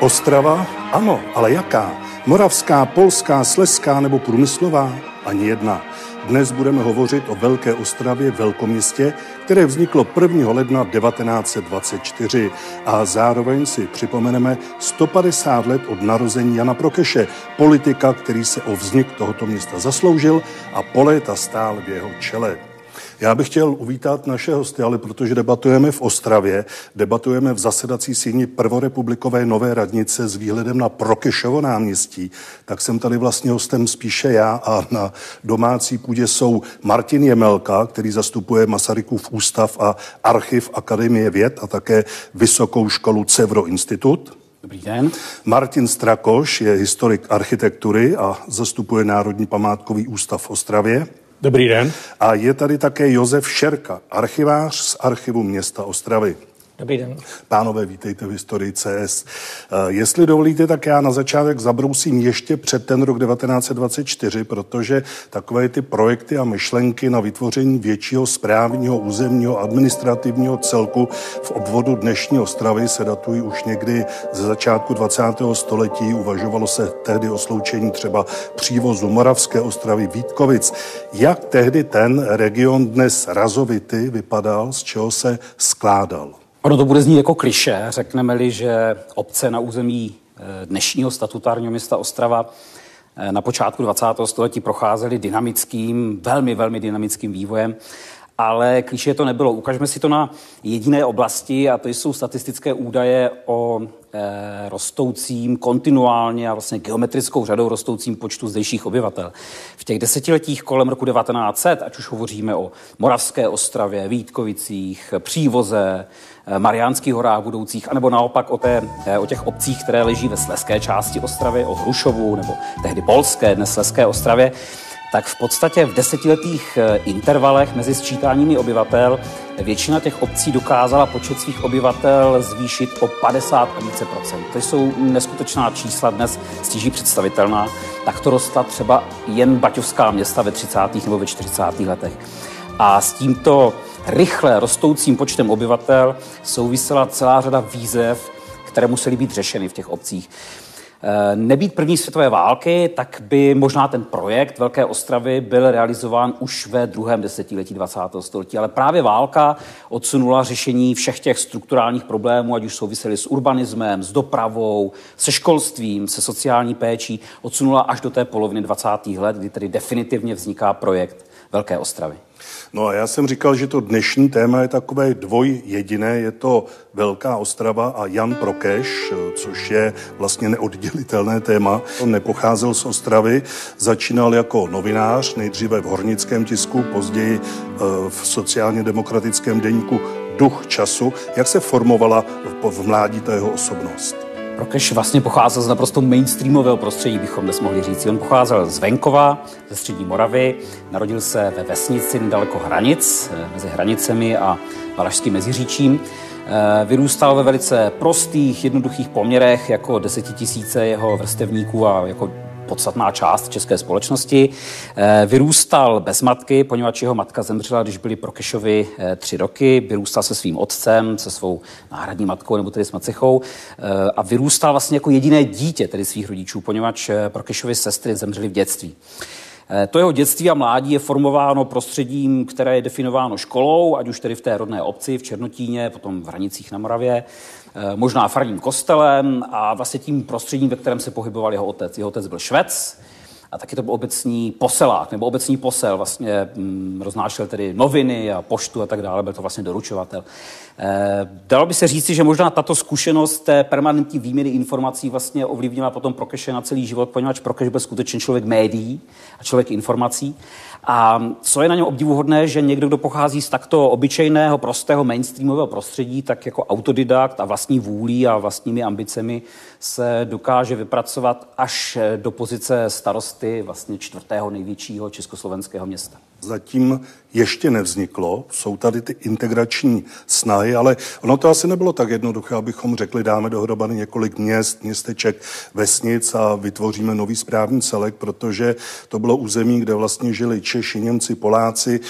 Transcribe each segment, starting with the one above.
Ostrava? Ano, ale jaká? Moravská, polská, sleská nebo průmyslová? Ani jedna. Dnes budeme hovořit o Velké Ostravě, velkoměstě, které vzniklo 1. ledna 1924 a zároveň si připomeneme 150 let od narození Jana Prokeše, politika, který se o vznik tohoto města zasloužil a po léta stál v jeho čele. Já bych chtěl uvítat naše hosty, ale protože debatujeme v Ostravě, debatujeme v zasedací síni prvorepublikové nové radnice s výhledem na Prokešovo náměstí, tak jsem tady vlastně hostem spíše já a na domácí půdě jsou Martin Jemelka, který zastupuje Masarykův ústav a archiv Akademie věd a také Vysokou školu Cevro Institut. Dobrý den. Martin Strakoš je historik architektury a zastupuje Národní památkový ústav v Ostravě. Dobrý den. A je tady také Josef Šerka, archivář z archivu města Ostravy. Dobrý den. Pánové, vítejte v historii CS. Eh, jestli dovolíte, tak já na začátek zabrousím ještě před ten rok 1924, protože takové ty projekty a myšlenky na vytvoření většího správního územního administrativního celku v obvodu dnešní Ostravy se datují už někdy ze začátku 20. století. Uvažovalo se tehdy o sloučení třeba přívozu Moravské Ostravy Vítkovic. Jak tehdy ten region dnes razovity vypadal, z čeho se skládal? Ono to bude znít jako kliše, řekneme-li, že obce na území eh, dnešního statutárního města Ostrava eh, na počátku 20. století procházely dynamickým, velmi, velmi dynamickým vývojem ale klíše to nebylo. Ukažme si to na jediné oblasti a to jsou statistické údaje o e, rostoucím kontinuálně a vlastně geometrickou řadou rostoucím počtu zdejších obyvatel. V těch desetiletích kolem roku 1900, ať už hovoříme o Moravské ostravě, Vítkovicích, Přívoze, Mariánských horách budoucích, anebo naopak o, té, e, o těch obcích, které leží ve sleské části Ostravy, o Hrušovu nebo tehdy Polské, dnes Sleské Ostravě, tak v podstatě v desetiletých eh, intervalech mezi sčítáními obyvatel většina těch obcí dokázala počet svých obyvatel zvýšit o 50 a více procent. To jsou neskutečná čísla dnes stíží představitelná. Tak to rostla třeba jen baťovská města ve 30. nebo ve 40. letech. A s tímto rychle rostoucím počtem obyvatel souvisela celá řada výzev, které musely být řešeny v těch obcích. Eh, nebýt první světové války, tak by možná ten projekt Velké Ostravy byl realizován už ve druhém desetiletí 20. století. Ale právě válka odsunula řešení všech těch strukturálních problémů, ať už souvisely s urbanismem, s dopravou, se školstvím, se sociální péčí, odsunula až do té poloviny 20. let, kdy tedy definitivně vzniká projekt Velké Ostravy. No a já jsem říkal, že to dnešní téma je takové dvoj jediné, je to Velká Ostrava a Jan Prokeš, což je vlastně neoddělitelné téma. On nepocházel z Ostravy, začínal jako novinář, nejdříve v hornickém tisku, později eh, v sociálně demokratickém deníku Duch času. Jak se formovala v mládí ta jeho osobnost? Prokeš vlastně pocházel z naprosto mainstreamového prostředí, bychom dnes mohli říct. On pocházel z venkova, ze střední Moravy, narodil se ve vesnici nedaleko Hranic, eh, mezi Hranicemi a Valašským meziříčím. Eh, vyrůstal ve velice prostých, jednoduchých poměrech jako desetitisíce jeho vrstevníků a jako podstatná část české společnosti. Eh, vyrůstal bez matky, poněvadž jeho matka zemřela, když byli pro Kešovi eh, tři roky. Vyrůstal se svým otcem, se svou náhradní matkou nebo tedy s macechou eh, a vyrůstal vlastně jako jediné dítě tedy svých rodičů, poněvadž pro Kešovi sestry zemřely v dětství. To jeho dětství a mládí je formováno prostředím, které je definováno školou, ať už tedy v té rodné obci, v Černotíně, potom v Hranicích na Moravě, možná farním kostelem a vlastně tím prostředím, ve kterém se pohyboval jeho otec. Jeho otec byl švec, a taky to byl obecní poselák, nebo obecní posel, vlastně hm, roznášel tedy noviny a poštu a tak dále, byl to vlastně doručovatel. E, dalo by se říci, že možná tato zkušenost té permanentní výměny informací vlastně ovlivnila potom Prokeše na celý život, poněvadž Prokeš byl skutečně člověk médií a člověk informací. A co je na něm obdivuhodné, že někdo, kdo pochází z takto obyčejného, prostého mainstreamového prostředí, tak jako autodidakt a vlastní vůlí a vlastními ambicemi se dokáže vypracovat až do pozice starost starosty vlastně čtvrtého největšího československého města. Zatím ještě nevzniklo, jsou tady ty integrační snahy, ale ono to asi nebylo tak jednoduché, abychom řekli, dáme dohromady několik měst, městeček, vesnic a vytvoříme nový správní celek, protože to bylo území, kde vlastně žili Češi, Němci, Poláci,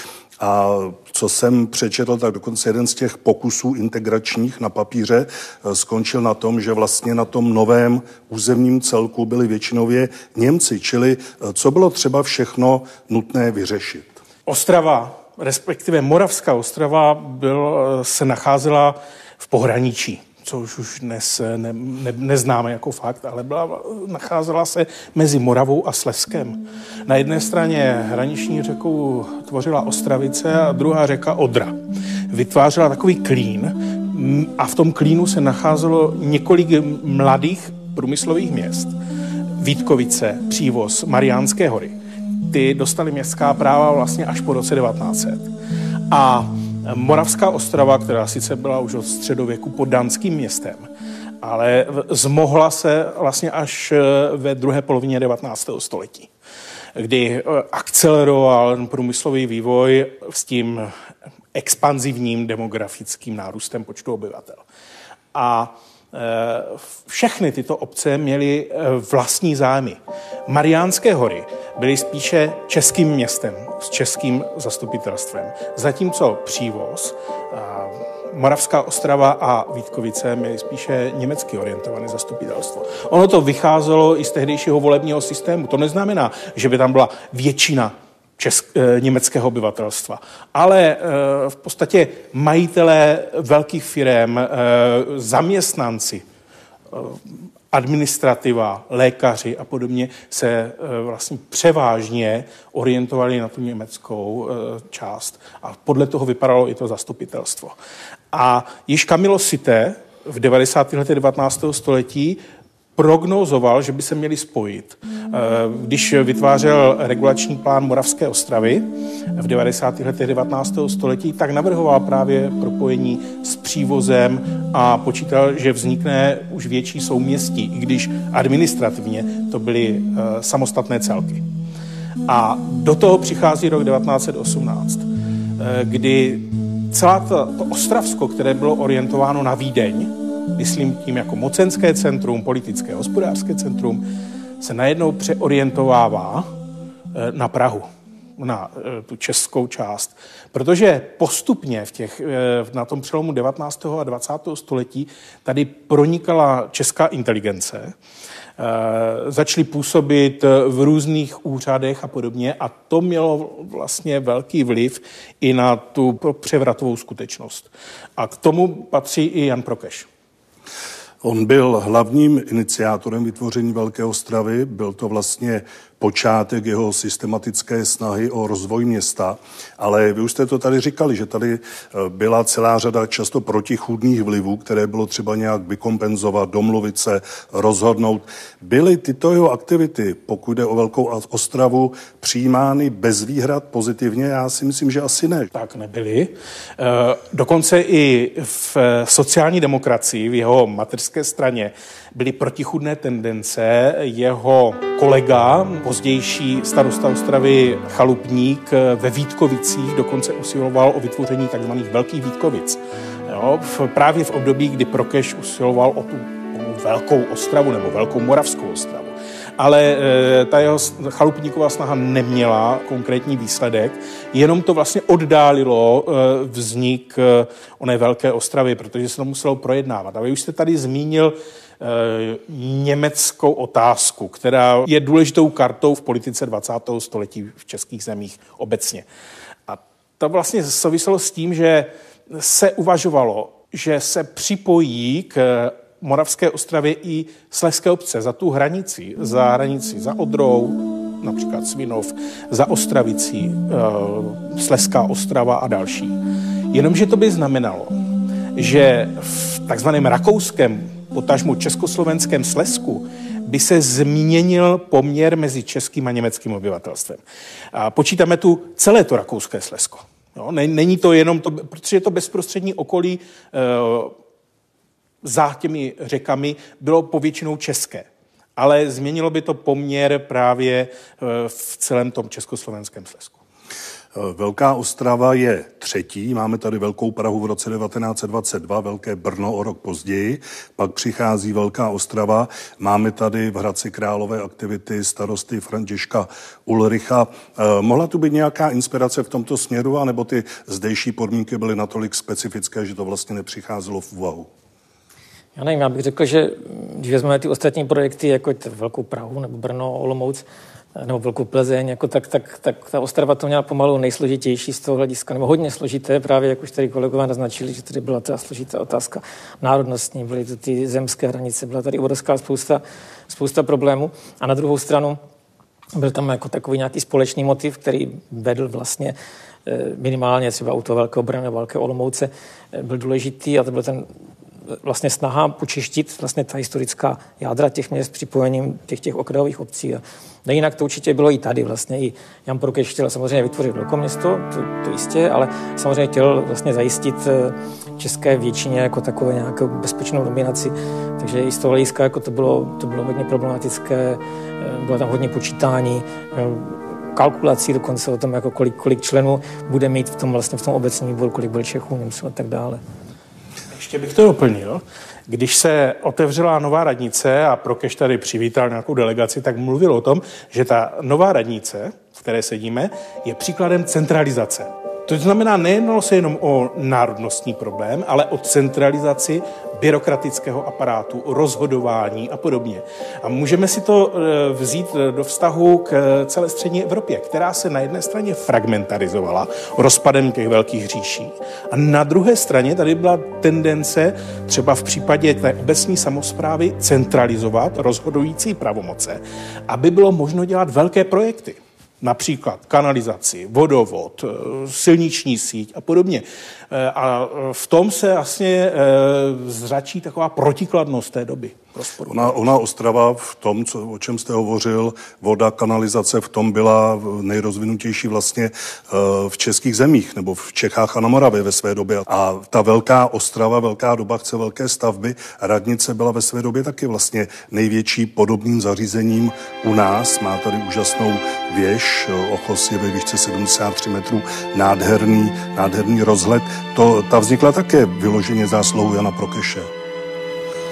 a co jsem přečetl, tak dokonce jeden z těch pokusů integračních na papíře eh, skončil na tom, že vlastně na tom novém územním celku byli většinově Němci, čili eh, co bylo třeba všechno nutné vyřešit. Ostrava, respektive Moravská Ostrava, byl, eh, se nacházela v pohraničí což už dnes ne, ne, neznáme jako fakt, ale byla, nacházela se mezi Moravou a Sleskem. Na jedné straně hraniční řekou tvořila Ostravice a druhá řeka Odra. Vytvářela takový klín a v tom klínu se nacházelo několik mladých průmyslových měst. Vítkovice, Přívoz, Mariánské hory. Ty dostali městská práva vlastně až po roce 1900. A Moravská ostrava, která sice byla už od středověku pod dánským městem, ale zmohla se vlastně až eh, ve druhé polovině 19. století, kdy eh, akceleroval průmyslový vývoj s tím expanzivním demografickým nárůstem počtu obyvatel. A všechny tyto obce měly eh, vlastní zájmy. Mariánské hory byly spíše českým městem s českým zastupitelstvem, zatímco Přívoz, eh, Moravská Ostrava a Vítkovice měly spíše německy orientované zastupitelstvo. Ono to vycházelo i z tehdejšího volebního systému. To neznamená, že by tam byla většina česk, eh, německého obyvatelstva. Ale eh, v podstatě majitelé velkých firm, eh, zaměstnanci, administrativa, lékaři a podobně se vlastně převážně orientovali na tu německou část. A podle toho vypadalo i to zastupitelstvo. A již Camilo Sité v 90. letech 19. století prognozoval, že by se měli spojit. Eh, když vytvářel regulační plán Moravské ostravy v 90. letech 19. století, tak navrhoval právě propojení s přívozem a počítal, že vznikne už větší souměstí, i když administrativně to byly eh, samostatné celky. A do toho přichází rok 1918, eh, kdy celá to, to Ostravsko, které bylo orientováno na Vídeň, myslím tím jako mocenské centrum, politické, hospodářské centrum, se najednou přeorientovává eh, na Prahu, na eh, tu českou část. Protože postupně v těch, eh, na tom přelomu 19. a 20. století tady pronikala česká inteligence, začali působit v různých úřadech a podobně a to mělo vlastně velký vliv i na tu převratovou skutečnost. A k tomu patří i Jan Prokeš. On byl hlavním iniciátorem vytvoření Velké Ostravy. Byl to vlastně počátek jeho systematické snahy o rozvoj města. Ale vy už jste to tady říkali, že tady eh, byla celá řada často protichůdných vlivů, které bylo třeba nějak vykompenzovat, domluvit se, rozhodnout. Byly tyto jeho aktivity, pokud jde o Velkou Ostravu, přijímány bez výhrad pozitivně? Já si myslím, že asi ne. Tak nebyly. Eh, dokonce i v sociální demokracii, v jeho mateřské straně, byly protichudné tendence. Jeho kolega, pozdější starosta Ostravy Chalupník ve Vítkovicích dokonce usiloval o vytvoření tzv. velkých Vítkovic. Jo, v, právě v období, kdy Prokeš usiloval o tu velkou Ostravu nebo velkou Moravskou Ostravu. Ale e, ta jeho chalupníková snaha neměla konkrétní výsledek, jenom to vlastně oddálilo e, vznik oné velké ostravy, protože se to muselo projednávat. A vy už jste tady zmínil Eh, německou otázku, která je důležitou kartou v politice 20. století v českých zemích obecně. A to vlastně souviselo s tím, že se uvažovalo, že se připojí k Moravské ostravě i Sleské obce za tu hranici, za hranici za Odrou, například Svinov, za Ostravicí, eh, Sleská ostrava a další. Jenomže to by znamenalo, že v takzvaném rakouském potažmu československém Slesku, by se změnil poměr mezi českým a německým obyvatelstvem. A počítáme tu celé to rakouské Slesko. No, není to jenom to, protože to bezprostřední okolí e, za těmi řekami bylo povětšinou české. ale změnilo by to poměr právě v celém tom československém Slesku. Velká Ostrava je třetí, máme tady Velkou Prahu v roce 1922, Velké Brno o rok později, pak přichází Velká Ostrava, máme tady v Hradci Králové aktivity starosty Františka Ulricha. Eh, mohla tu být nějaká inspirace v tomto směru, anebo ty zdejší podmínky byly natolik specifické, že to vlastně nepřicházelo v úvahu? Já nevím, já bych řekl, že když vezmeme ty ostatní projekty, jako Velkou Prahu nebo Brno, Olomouc, nebo Velkou Plzeň, jako tak, tak, tak ta Ostrava to měla pomalu nejsložitější z toho hlediska, nebo hodně složité, právě jak už tady kolegové naznačili, že tady byla ta složitá otázka národnostní, byly to ty zemské hranice, byla tady obrovská spousta, spousta problémů. A na druhou stranu byl tam jako takový nějaký společný motiv, který vedl vlastně eh, minimálně třeba u toho velkého Brna nebo velké Olomouce, eh, byl důležitý a to byl ten vlastně snaha počeštit vlastně ta historická jádra těch měst připojením těch, těch okrajových obcí. A jinak to určitě bylo i tady. Vlastně i Jan Prokeš chtěl samozřejmě vytvořit velkoměsto, to, to jistě, ale samozřejmě chtěl vlastně zajistit eh, české většině jako takové nějakou bezpečnou dominaci. Takže i z toho hlediska jako to, bylo, to bylo hodně problematické, eh, bylo tam hodně počítání, eh, kalkulací dokonce o tom, jako kolik, kolik členů bude mít v tom, vlastně v tom obecním výboru, kolik bude Čechů, Němců a tak dále. Ještě bych to doplnil. Když se otevřela nová radnice a Prokeš tady přivítal nějakou delegaci, tak mluvil o tom, že ta nová radnice, v které sedíme, je příkladem centralizace. To znamená, nejednalo se jenom o národnostní problém, ale o centralizaci byrokratického aparátu, rozhodování a podobně. A můžeme si to e, vzít e, do vztahu k e, celé střední Evropě, která se na jedné straně fragmentarizovala rozpadem těch velkých říší a na druhé straně tady byla tendence třeba v případě té obecní samozprávy centralizovat rozhodující pravomoce, aby bylo možno dělat velké projekty například kanalizaci, vodovod, silniční síť a podobně. Eh, a eh, v tom se vlastně eh, zračí taková protikladnost té doby. Ona, ona Ostrava v tom, co, o čem jste hovořil, voda, kanalizace, v tom byla nejrozvinutější vlastně v českých zemích, nebo v Čechách a na Moravě ve své době. A ta velká Ostrava, velká doba chce velké stavby. Radnice byla ve své době taky vlastně největší podobným zařízením u nás. Má tady úžasnou věž, ochos je ve výšce 73 metrů, nádherný, nádherný rozhled to, ta vznikla také vyloženě zásluhu Jana Prokeše.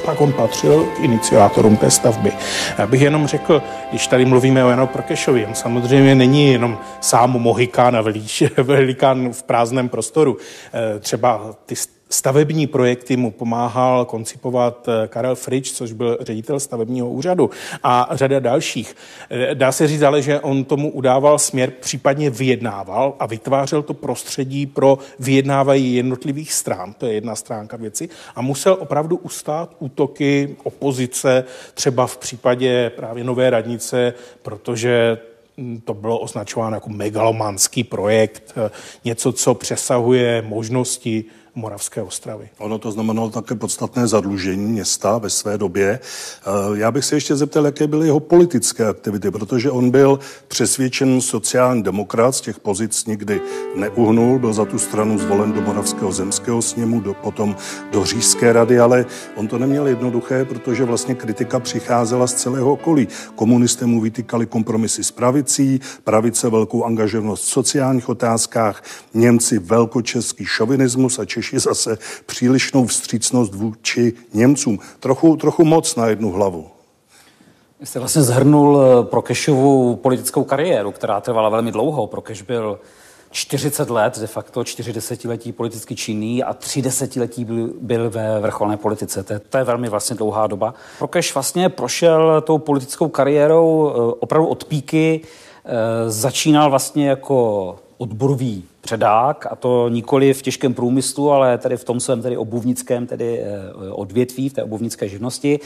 Tak on patřil k iniciátorům té stavby. Já bych jenom řekl, když tady mluvíme o Janu Prokešovi, on samozřejmě není jenom sám Mohikán a velikán v prázdném prostoru. Eh, třeba ty stavební projekty mu pomáhal koncipovat eh, Karel Frič, což byl ředitel stavebního úřadu a řada dalších. Eh, dá se říct ale, že on tomu udával směr, případně vyjednával a vytvářel to prostředí pro vyjednávají jednotlivých stran, to je jedna stránka věci, a musel opravdu ustát útoky opozice, třeba v případě právě nové radnice, protože hm, to bylo označováno jako megalomanský projekt, eh, něco, co přesahuje možnosti Moravské ostravy. Ono to znamenalo také podstatné zadlužení města ve své době. Eh, já bych se ještě zeptal, jaké byly jeho politické aktivity, protože on byl přesvědčen sociální demokrat, z těch pozic nikdy neuhnul, byl za tu stranu zvolen do Moravského zemského sněmu, do, potom do Řížské rady, ale on to neměl jednoduché, protože vlastně kritika přicházela z celého okolí. Komunisté mu vytýkali kompromisy s pravicí, pravice velkou angažovanost v sociálních otázkách, Němci velkočeský šovinismus a Češi Češi zase přílišnou vstřícnost vůči Němcům. Trochu, trochu moc na jednu hlavu. Jste vlastně zhrnul eh, Prokešovu politickou kariéru, která trvala velmi dlouho. Prokeš byl 40 let, de facto čtyři desetiletí politicky činný a tři desetiletí byl, byl ve vrcholné politice. To je, to je velmi vlastně dlouhá doba. Prokeš vlastně prošel tou politickou kariérou eh, opravdu od píky. Eh, začínal vlastně jako odborový předák, a to nikoli v těžkém průmyslu, ale tady v tom svém tedy obuvnickém tedy eh, odvětví, v té obuvnické živnosti.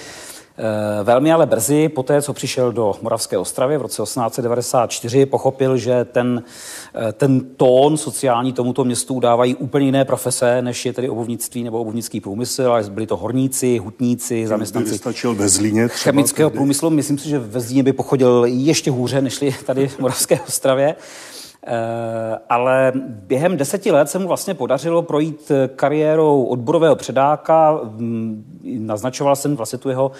Eh, velmi ale brzy, po té, co přišel do Moravské ostravy v roce 1894, pochopil, že ten, eh, ten tón sociální tomuto městu dávají úplně jiné profese, než je tedy obuvnictví nebo obuvnický průmysl, ale byli to horníci, hutníci, zaměstnanci ve Zlíně chemického průmyslu. Myslím si, že ve Zlíně by pochodil ještě hůře, než tady v Moravské ostravě. Ale během deseti let se mu vlastně podařilo projít kariérou odborového předáka. Naznačoval jsem vlastně tu jeho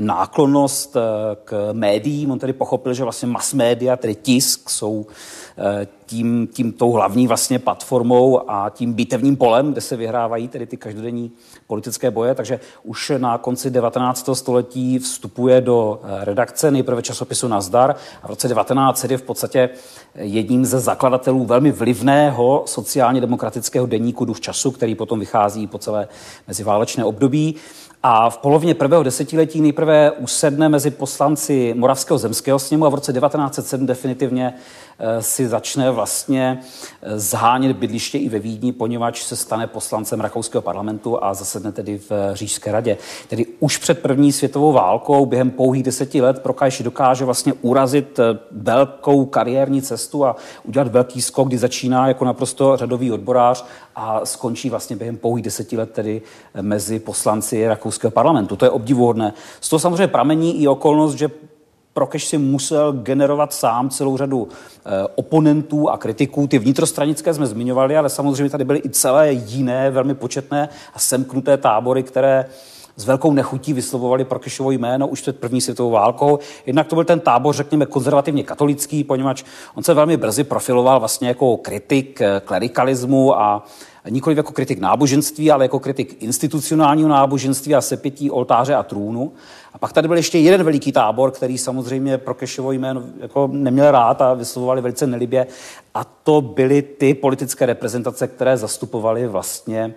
náklonnost k médiím. On tedy pochopil, že vlastně mass media, tedy tisk, jsou tím, tím tou hlavní vlastně platformou a tím bitevním polem, kde se vyhrávají tedy ty každodenní politické boje. Takže už na konci 19. století vstupuje do eh, redakce nejprve časopisu Nazdar a v roce 1900 je v podstatě jedním ze zakladatelů velmi vlivného sociálně demokratického denníku Duch času, který potom vychází po celé meziválečné období. A v polovině prvého desetiletí nejprve usedne mezi poslanci Moravského zemského sněmu a v roce 1907 definitivně si začne vlastně eh, zhánět bydliště i ve Vídni, poněvadž se stane poslancem rakouského parlamentu a zasedne tedy v eh, Řížské radě. Tedy už před první světovou válkou během pouhých deseti let Prokajš dokáže vlastně urazit velkou kariérní cestu a udělat velký skok, kdy začíná jako naprosto řadový odborář a skončí vlastně během pouhých deseti let tedy mezi poslanci rakouského parlamentu. To je obdivuhodné. Z toho samozřejmě pramení i okolnost, že Prokeš si musel generovat sám celou řadu eh, oponentů a kritiků. Ty vnitrostranické jsme zmiňovali, ale samozřejmě tady byly i celé jiné, velmi početné a semknuté tábory, které s velkou nechutí vyslovovali Prokešovo jméno už před první světovou válkou. Jednak to byl ten tábor, řekněme, konzervativně katolický, poněvadž on se velmi brzy profiloval vlastně jako kritik eh, klerikalismu a nikoli jako kritik náboženství, ale jako kritik institucionálního náboženství a sepětí oltáře a trůnu. A pak tady byl ještě jeden veliký tábor, který samozřejmě pro Kešovo jméno jako neměl rád a vyslovovali velice nelibě. A to byly ty politické reprezentace, které zastupovaly vlastně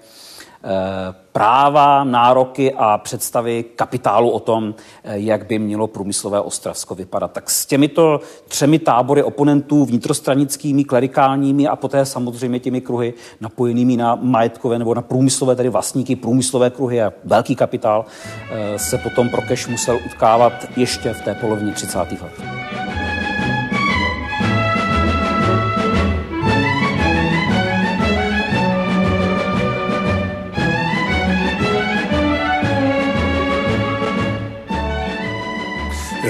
práva, nároky a představy kapitálu o tom, eh, jak by mělo průmyslové Ostravsko vypadat. Tak s těmito třemi tábory oponentů, vnitrostranickými, klerikálními a poté samozřejmě těmi kruhy napojenými na majetkové nebo na průmyslové, tedy vlastníky, průmyslové kruhy a velký kapitál, eh, se potom Prokeš musel utkávat ještě v té polovině 30. let.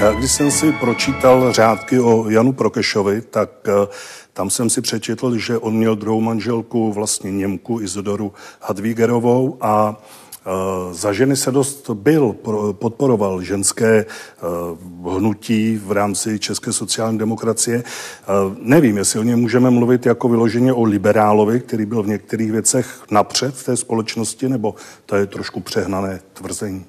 Já když jsem si pročítal řádky o Janu Prokešovi, tak eh, tam jsem si přečetl, že on měl druhou manželku, vlastně Němku Izodoru Hadvígerovou a eh, za ženy se dost byl, podporoval ženské eh, hnutí v rámci České sociální demokracie. Nevím, jestli o něm můžeme mluvit jako vyloženě o liberálovi, který byl v některých věcech napřed v té společnosti, nebo to je trošku přehnané tvrzení.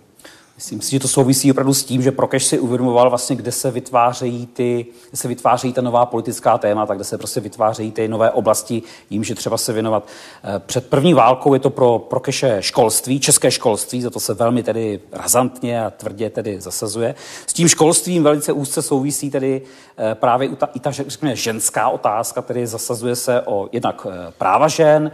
Myslím si, že to souvisí opravdu s tím, že Prokeš si uvědomoval vlastně, kde se vytvářejí ty, kde se vytvářejí ta nová politická témata, kde se prostě vytvářejí ty nové oblasti, jim, že třeba se věnovat. Eh, před první válkou je to pro Prokeše školství, české školství, za to se velmi tedy razantně a tvrdě tedy zasazuje. S tím školstvím velice úzce souvisí tedy eh, právě i ta, řekněme, ženská otázka, tedy zasazuje se o jednak eh, práva žen,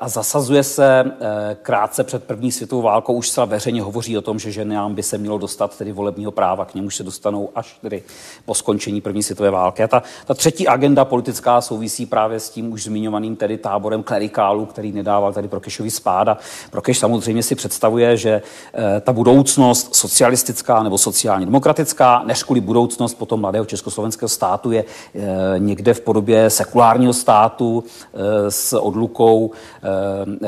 a zasazuje se eh, krátce před první světovou válkou, už zcela veřejně hovoří o tom, že ženám by se mělo dostat tedy volebního práva, k němuž se dostanou až tedy po skončení první světové války. A ta, ta třetí agenda politická souvisí právě s tím už zmiňovaným tedy táborem klerikálů, který nedával tady Prokešovi spáda. Prokeš samozřejmě si představuje, že eh, ta budoucnost socialistická nebo sociálně demokratická, než kvůli budoucnost potom mladého československého státu je někde v podobě sekulárního státu s odlukou Eh,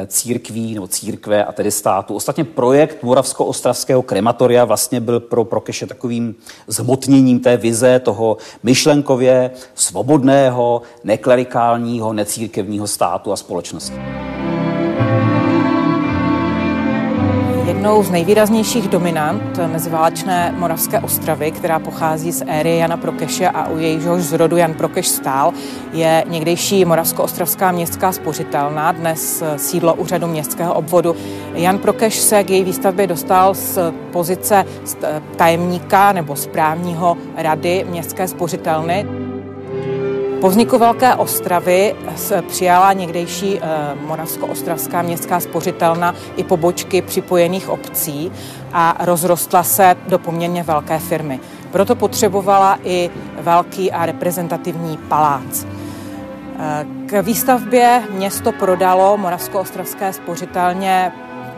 církví nebo církve a tedy státu. Ostatně projekt Moravsko-Ostravského krematoria vlastně byl pro Prokeše takovým zhmotněním té vize toho myšlenkově svobodného, neklerikálního, necírkevního státu a společnosti. Jednou z nejvýraznějších dominant meziválečné Moravské ostravy, která pochází z éry Jana Prokeše a u jejíhož zrodu Jan Prokeš stál, je někdejší Moravsko-ostravská městská spořitelná, dnes sídlo úřadu městského obvodu. Jan Prokeš se k její výstavbě dostal z pozice tajemníka nebo správního rady městské spořitelny. Po vzniku Velké Ostravy přijala někdejší eh, Moravsko-Ostravská městská spořitelna i pobočky připojených obcí a rozrostla se do poměrně velké firmy. Proto potřebovala i velký a reprezentativní palác. Eh, k výstavbě město prodalo Moravsko-Ostravské spořitelně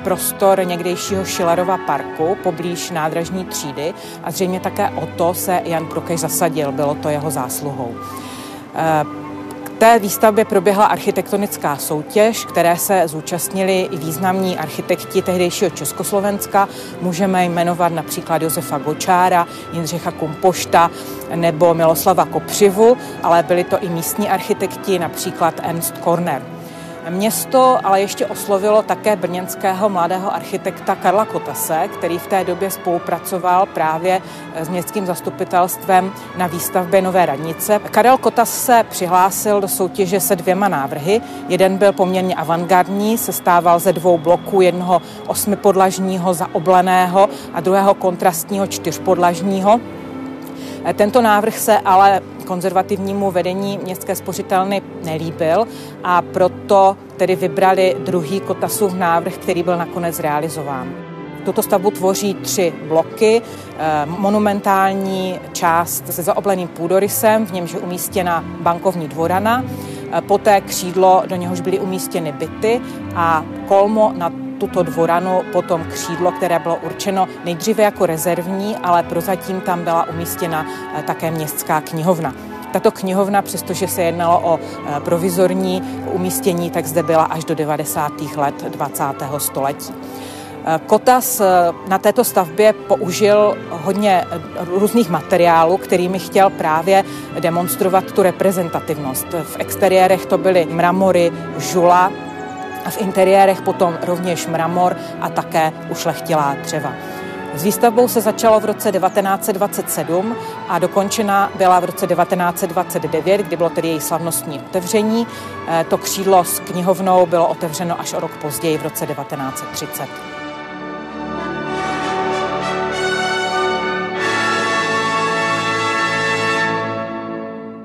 prostor někdejšího Šilerova parku poblíž nádražní třídy a zřejmě také o to se Jan Prokej zasadil, bylo to jeho zásluhou. Eh, té výstavbě proběhla architektonická soutěž, které se zúčastnili i významní architekti tehdejšího Československa. Můžeme jmenovat například Josefa Gočára, Jindřicha Kumpošta nebo Miloslava Kopřivu, ale byli to i místní architekti, například Ernst Korner. Město ale ještě oslovilo také brněnského mladého architekta Karla Kotase, který v té době spolupracoval právě s městským zastupitelstvem na výstavbě nové radnice. Karel Kotas se přihlásil do soutěže se dvěma návrhy. Jeden byl poměrně avantgardní, sestával ze dvou bloků, jednoho osmipodlažního zaobleného a druhého kontrastního čtyřpodlažního. Tento návrh se ale konzervativnímu vedení městské spořitelny nelíbil a proto tedy vybrali druhý Kotasův návrh, který byl nakonec realizován. Tuto stavbu tvoří tři bloky. Eh, monumentální část se zaobleným půdorysem, v němž je umístěna bankovní dvorana, eh, poté křídlo, do něhož byly umístěny byty a kolmo na tuto dvoranu potom křídlo, které bylo určeno nejdříve jako rezervní, ale prozatím tam byla umístěna eh, také městská knihovna. Tato knihovna, přestože se jednalo o eh, provizorní umístění, tak zde byla až do 90. let 20. století. Eh, Kotas na této stavbě použil hodně různých materiálů, kterými chtěl právě demonstrovat tu reprezentativnost. V exteriérech to byly mramory, žula, a v interiérech potom rovněž mramor a také ušlechtilá dřeva. S výstavbou se začalo v roce 1927 a dokončena byla v roce 1929, kdy bylo tedy její slavnostní otevření. Eh, to křídlo s knihovnou bylo otevřeno až o rok později v roce 1930.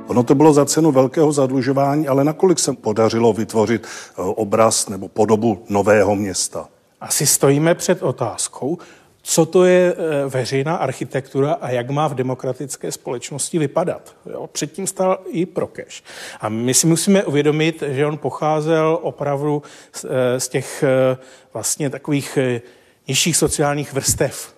Ono to bylo za cenu velkého zadlužování, ale nakolik se podařilo vytvořit eh, obraz nebo podobu nového města? Asi stojíme před otázkou, co to je eh, veřejná architektura a jak má v demokratické společnosti vypadat. Jo, předtím stal i Prokeš. A my si musíme uvědomit, že on pocházel opravdu z, eh, z těch vlastně takových nižších sociálních vrstev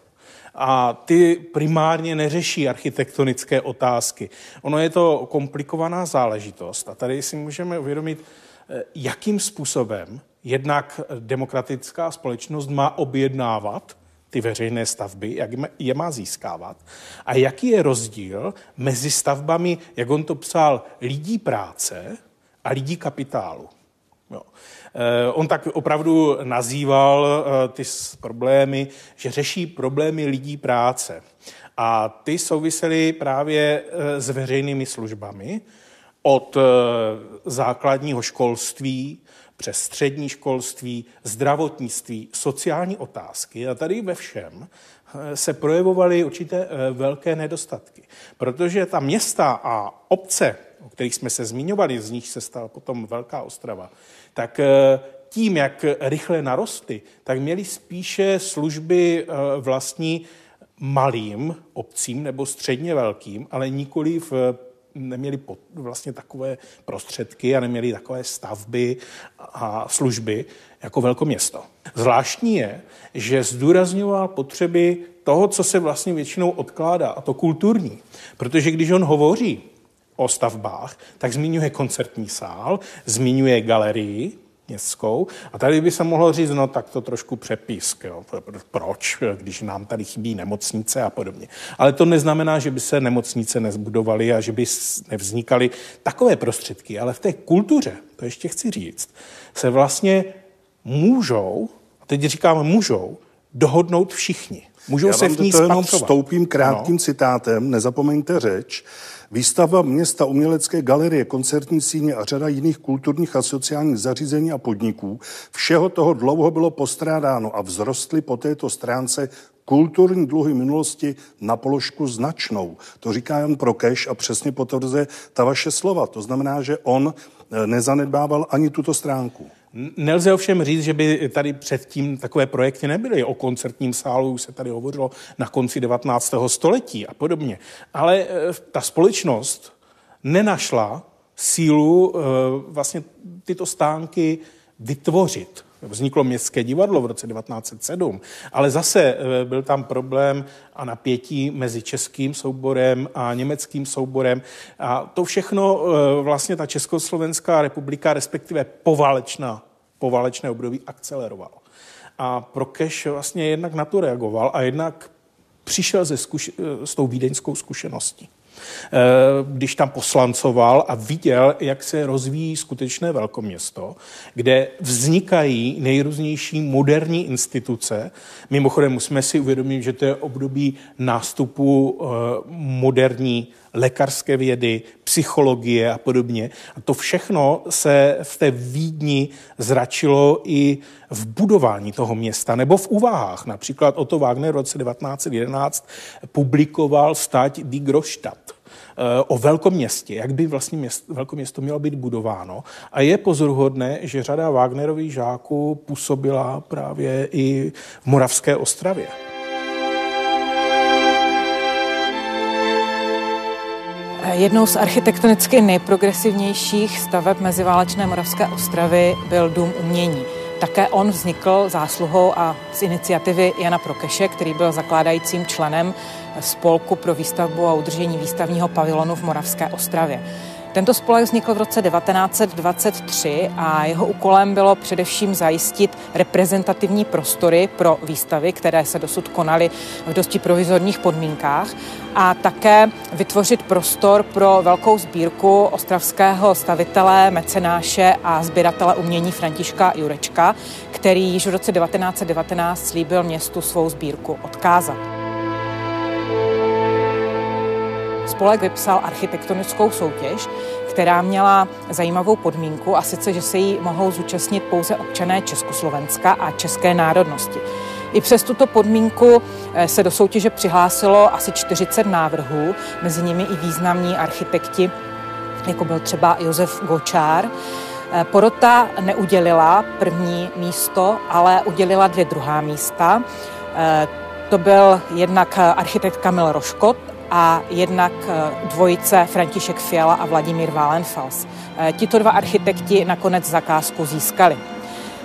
a ty primárně neřeší architektonické otázky. Ono je to komplikovaná záležitost a tady si můžeme uvědomit, eh, jakým způsobem jednak demokratická společnost má objednávat ty veřejné stavby, jak je má získávat a jaký je rozdíl mezi stavbami, jak on to psal, lidí práce a lidí kapitálu. Jo. Eh, on tak opravdu nazýval eh, ty problémy, že řeší problémy lidí práce. A ty souvisely právě eh, s veřejnými službami od základního školství přes střední školství, zdravotnictví, sociální otázky. A tady ve všem se projevovaly určité velké nedostatky. Protože ta města a obce, o kterých jsme se zmiňovali, z nich se stala potom Velká Ostrava, tak eh, tím, jak rychle narostly, tak měli spíše služby eh, vlastní malým obcím nebo středně velkým, ale nikoli v neměli vlastně takové prostředky a neměli takové stavby a služby jako velkoměsto. Zvláštní je, že zdůrazňoval potřeby toho, co se vlastně většinou odkládá, a to kulturní. Protože když on hovoří o stavbách, tak zmiňuje koncertní sál, zmiňuje galerii městskou a tady by se mohlo říct, no tak to trošku přepísk, jo. proč, když nám tady chybí nemocnice a podobně. Ale to neznamená, že by se nemocnice nezbudovaly a že by nevznikaly takové prostředky, ale v té kultuře, to ještě chci říct, se vlastně můžou, a teď říkám můžou, dohodnout všichni. Můžou Já se v ní to jenom vstoupím krátkým ano. citátem, nezapomeňte řeč. Výstava města umělecké galerie, koncertní síně a řada jiných kulturních a sociálních zařízení a podniků, všeho toho dlouho bylo postrádáno a vzrostly po této stránce kulturní dluhy minulosti na položku značnou. To říká Jan Prokeš a přesně potvrzuje ta vaše slova. To znamená, že on eh, nezanedbával ani tuto stránku. Nelze ovšem říct, že by tady předtím takové projekty nebyly. O koncertním sálu už se tady hovořilo na konci 19. století a podobně. Ale eh, ta společnost nenašla sílu eh, vlastně tyto stánky vytvořit. Vzniklo městské divadlo v roce 1907, ale zase eh, byl tam problém a napětí mezi českým souborem a německým souborem. A to všechno eh, vlastně ta Československá republika, respektive poválečná, poválečné období akcelerovalo. A Prokeš vlastně jednak na to reagoval a jednak přišel se zkuš- s tou vídeňskou zkušeností. Eh, když tam poslancoval a viděl, jak se rozvíjí skutečné velkoměsto, kde vznikají nejrůznější moderní instituce. Mimochodem musíme si uvědomit, že to je období nástupu eh, moderní lékařské vědy, psychologie a podobně. A to všechno se v té Vídni zračilo i v budování toho města nebo v úvahách. Například Otto Wagner v roce 1911 publikoval stať Die Großstadt Eh, o velkoměstě, jak by vlastně měst, velkoměsto mělo být budováno. A je pozoruhodné, že řada Wagnerových žáků působila právě i v Moravské Ostravě. Jednou z architektonicky nejprogresivnějších staveb meziválečné Moravské ostravy byl Dům umění. Také on vznikl zásluhou a z iniciativy Jana Prokeše, který byl zakládajícím členem spolku pro výstavbu a udržení výstavního pavilonu v Moravské Ostravě. Tento spolek vznikl v roce 1923 a jeho úkolem bylo především zajistit reprezentativní prostory pro výstavy, které se dosud konaly v dosti provizorních podmínkách a také vytvořit prostor pro velkou sbírku ostravského stavitele, mecenáše a sběratele umění Františka Jurečka, který již v roce 1919 slíbil městu svou sbírku odkázat. Spolek vypsal architektonickou soutěž, která měla zajímavou podmínku a sice, že se jí mohou zúčastnit pouze občané Československa a české národnosti. I přes tuto podmínku eh, se do soutěže přihlásilo asi 40 návrhů, mezi nimi i významní architekti, jako byl třeba Josef Gočár. Eh, porota neudělila první místo, ale udělila dvě druhá místa. Eh, to byl jednak architekt Kamil Roškot a jednak eh, dvojice František Fiala a Vladimír Wallenfels. Eh, tito dva architekti nakonec zakázku získali.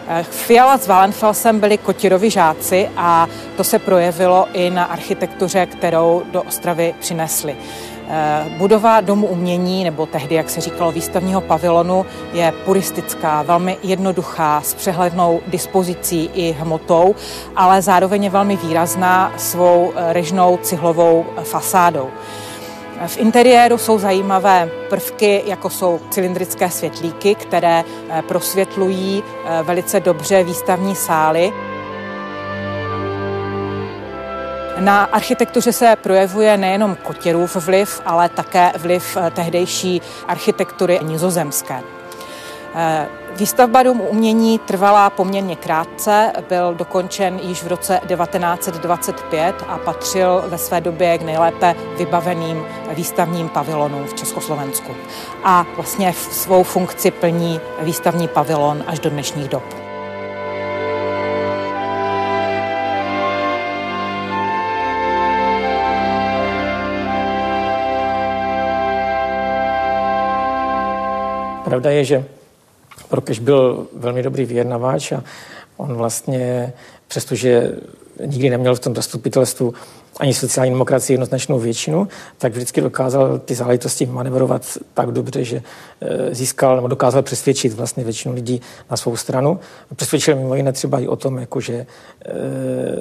Eh, Fiala s Wallenfelsem byli Kotirovi žáci a to se projevilo i na architektuře, kterou do Ostravy přinesli. Eh, budova Domu umění, nebo tehdy, jak se říkalo, výstavního pavilonu, je puristická, velmi jednoduchá, s přehlednou dispozicí i hmotou, ale zároveň je velmi výrazná svou eh, režnou cihlovou eh, fasádou. V interiéru jsou zajímavé prvky, jako jsou cylindrické světlíky, které prosvětlují velice dobře výstavní sály. Na architektuře se projevuje nejenom Kotěrův vliv, ale také vliv eh, tehdejší architektury nizozemské. Eh, výstavba Domu umění trvala poměrně krátce, byl dokončen již v roce 1925 a patřil ve své době k nejlépe vybaveným výstavním pavilonům v Československu. A vlastně svou funkci plní výstavní pavilon až do dnešních dob. Pravda je, že Prokeš byl velmi dobrý vyjednavač a on vlastně, přestože nikdy neměl v tom zastupitelstvu ani sociální demokracii jednoznačnou většinu, tak vždycky dokázal ty záležitosti manevrovat tak dobře, že eh, získal nebo dokázal přesvědčit vlastně většinu lidí na svou stranu. Přesvědčil mimo jiné třeba i o tom, jako že e,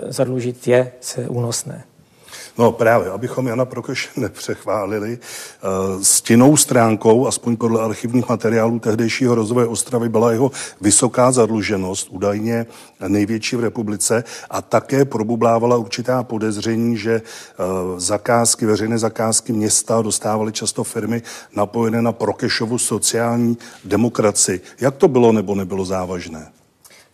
zadlužit je se únosné. No právě, abychom Jana Prokeše nepřechválili. Eh, stinnou stránkou, aspoň podle archivních materiálů tehdejšího rozvoje Ostravy, byla jeho vysoká zadluženost, údajně největší v republice a také probublávala určitá podezření, že eh, zakázky, veřejné zakázky města dostávaly často firmy napojené na Prokešovu sociální demokracii. Jak to bylo nebo nebylo závažné?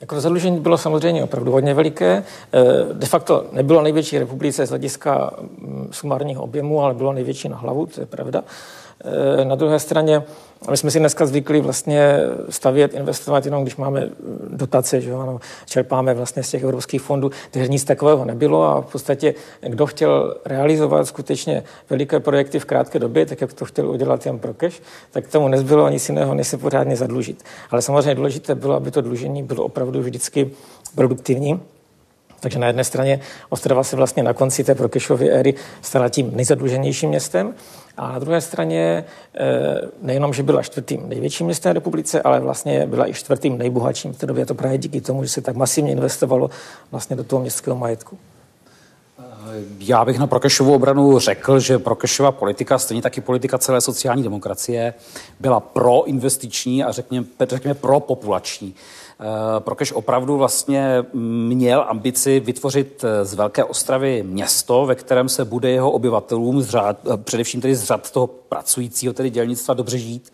Jako zadlužení bylo samozřejmě opravdu hodně veliké. Eh, de facto nebylo největší republice z hlediska mm, sumárního objemu, ale bylo největší na hlavu, to je pravda. Na druhé straně my jsme si dneska zvykli vlastně stavět, investovat jenom, když máme dotace, že ano, čerpáme vlastně z těch evropských fondů, takže nic takového nebylo a v podstatě kdo chtěl realizovat skutečně veliké projekty v krátké době, tak jak to chtěl udělat Jan Prokeš, tak tomu nezbylo nic jiného, než se pořádně zadlužit. Ale samozřejmě důležité bylo, aby to dlužení bylo opravdu vždycky produktivní. Takže na jedné straně Ostrava se vlastně na konci té Prokešovy éry stala tím nejzadluženějším městem a na druhé straně eh, nejenom, že byla čtvrtým největším městem republice, ale vlastně byla i čtvrtým nejbohatším v té době. To právě díky tomu, že se tak masivně investovalo vlastně do toho městského majetku. Já bych na Prokešovu obranu řekl, že Prokešova politika, stejně taky politika celé sociální demokracie, byla proinvestiční a řekněme, řekněme propopulační. Eh, Prokeš opravdu vlastně měl ambici vytvořit eh, z Velké Ostravy město, ve kterém se bude jeho obyvatelům, z eh, především tedy z řad toho pracujícího, tedy dělnictva, dobře žít.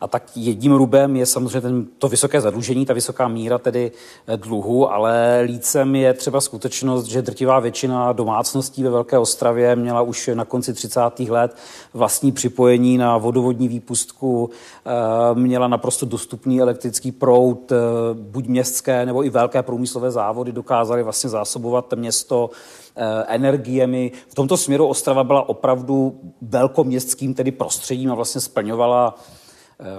A tak jedním rubem je samozřejmě ten, to vysoké zadlužení, ta vysoká míra tedy eh, dluhu, ale lícem je třeba skutečnost, že drtivá většina domácností ve Velké Ostravě měla už na konci 30. let vlastní připojení na vodovodní výpustku, eh, měla naprosto dostupný elektrický proud, eh, buď městské nebo i velké průmyslové závody dokázaly vlastně zásobovat město energiemi. V tomto směru Ostrava byla opravdu velkoměstským tedy prostředím a vlastně splňovala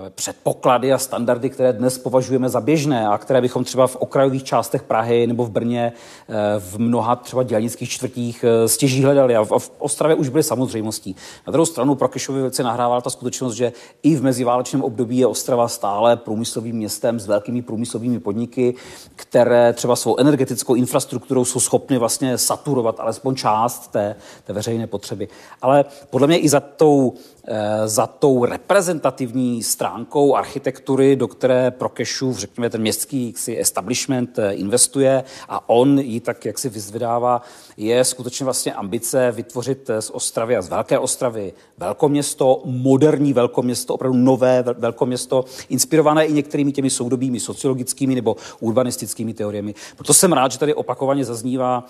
předpoklady a standardy, které dnes považujeme za běžné a které bychom třeba v okrajových částech Prahy nebo v Brně eh, v mnoha třeba dělnických čtvrtích eh, stěží hledali a v Ostravě už byly samozřejmostí. Na druhou stranu pro Kešovi velice nahrávala ta skutečnost, že i v meziválečném období je Ostrava stále průmyslovým městem s velkými průmyslovými podniky, které třeba svou energetickou infrastrukturou jsou schopny vlastně saturovat alespoň část té, té veřejné potřeby. Ale podle mě i za tou Eh, za tou reprezentativní stránkou architektury, do které Prokešův, řekněme, ten městský jaksi, establishment eh, investuje a on ji tak jak si vyzvedává, je skutečně vlastně ambice vytvořit eh, z Ostravy a z Velké Ostravy velkoměsto, moderní velkoměsto, opravdu nové velkoměsto, inspirované i některými těmi soudobými sociologickými nebo urbanistickými teoriemi. Proto jsem rád, že tady opakovaně zaznívá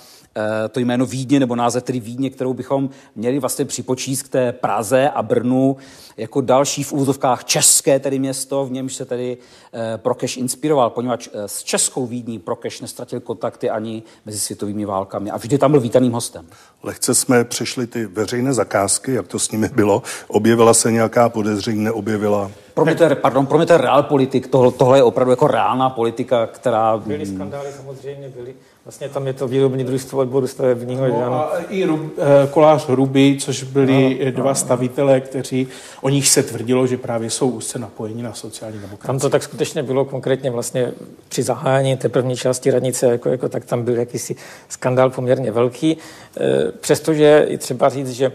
to jméno Vídně nebo název tedy Vídně, kterou bychom měli vlastně připočíst k té Praze a Brně Brnu jako další v úzovkách české tedy město, v němž se tedy eh, Prokeš inspiroval, poněvadž eh, s českou Vídní Prokeš nestratil kontakty ani mezi světovými válkami a vždy tam byl vítaným hostem. Lehce jsme přešli ty veřejné zakázky, jak to s nimi bylo. Objevila se nějaká podezření, neobjevila? Promiňte, pardon, promiňte, politik, tohle, tohle je opravdu jako reálná politika, která... Byly skandály samozřejmě, byly. Vlastně tam je to výrobní družstvo odboru stavebního. No, a i Rub, eh, kolář Ruby, což byli no, dva no. stavitelé, kteří, o nich se tvrdilo, že právě jsou úzce napojeni na sociální demokracii. Tam to tak skutečně bylo konkrétně vlastně při zahájení té první části radnice, jako, jako, tak tam byl jakýsi skandál poměrně velký. E, přestože i třeba říct, že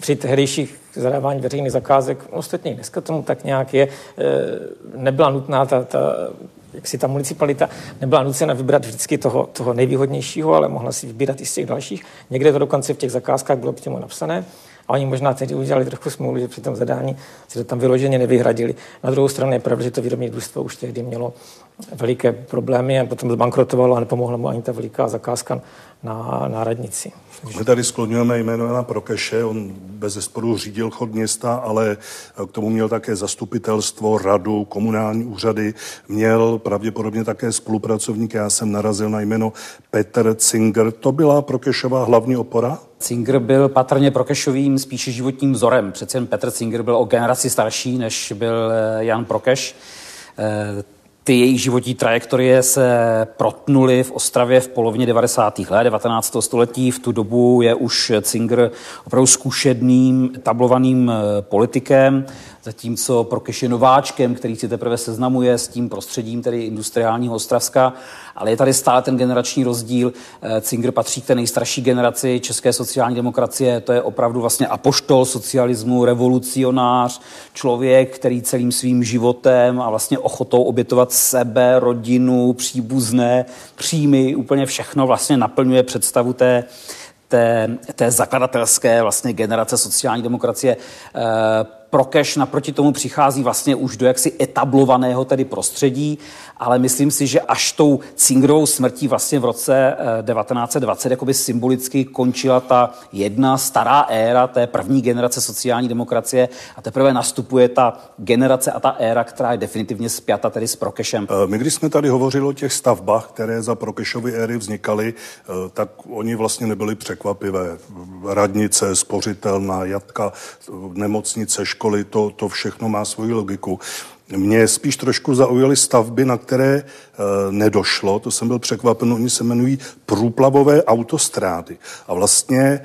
při tehdejších zadávání veřejných zakázek, ostatně dneska tomu tak nějak je, eh, nebyla nutná ta, ta jak si ta municipalita nebyla nucena vybrat vždycky toho, toho nejvýhodnějšího, ale mohla si vybírat i z těch dalších. Někde to dokonce v těch zakázkách bylo přímo napsané. A oni možná tedy udělali trochu smůlu, že při tom zadání si to tam vyloženě nevyhradili. Na druhou stranu je pravda, že to výrobní družstvo už tehdy mělo veliké problémy a potom zbankrotovalo a nepomohla mu ani ta veliká zakázka na, na radnici. My tady skloňujeme jméno Jana Prokeše, on bez zesporu řídil chod města, ale k tomu měl také zastupitelstvo, radu, komunální úřady, měl pravděpodobně také spolupracovníky. Já jsem narazil na jméno Petr Cinger. To byla Prokešová hlavní opora? Cinger byl patrně Prokešovým spíše životním vzorem. Přece jen Petr Cinger byl o generaci starší, než byl eh, Jan Prokeš. Ty jejich životní trajektorie se protnuly v Ostravě v polovině 90. let 19. století. V tu dobu je už Cinger opravdu zkušeným, tablovaným eh, politikem zatímco Prokeš je nováčkem, který si teprve seznamuje s tím prostředím tedy industriálního Ostravska, ale je tady stále ten generační rozdíl. Eh, Cinger patří k té nejstarší generaci české sociální demokracie, to je opravdu vlastně apoštol socialismu, revolucionář, člověk, který celým svým životem a vlastně ochotou obětovat sebe, rodinu, příbuzné, příjmy, úplně všechno vlastně naplňuje představu té, té, té zakladatelské vlastně generace sociální demokracie. Eh, Prokeš naproti tomu přichází vlastně už do jaksi etablovaného tedy prostředí, ale myslím si, že až tou Cingrovou smrtí vlastně v roce 1920 jakoby symbolicky končila ta jedna stará éra té první generace sociální demokracie a teprve nastupuje ta generace a ta éra, která je definitivně spjata tedy s Prokešem. My, když jsme tady hovořili o těch stavbách, které za Prokešovy éry vznikaly, tak oni vlastně nebyli překvapivé. Radnice, spořitelná, jatka, nemocnice, školy, to, to všechno má svoji logiku. Mě spíš trošku zaujaly stavby, na které e, nedošlo, to jsem byl překvapen, oni se jmenují průplavové autostrády. A vlastně e,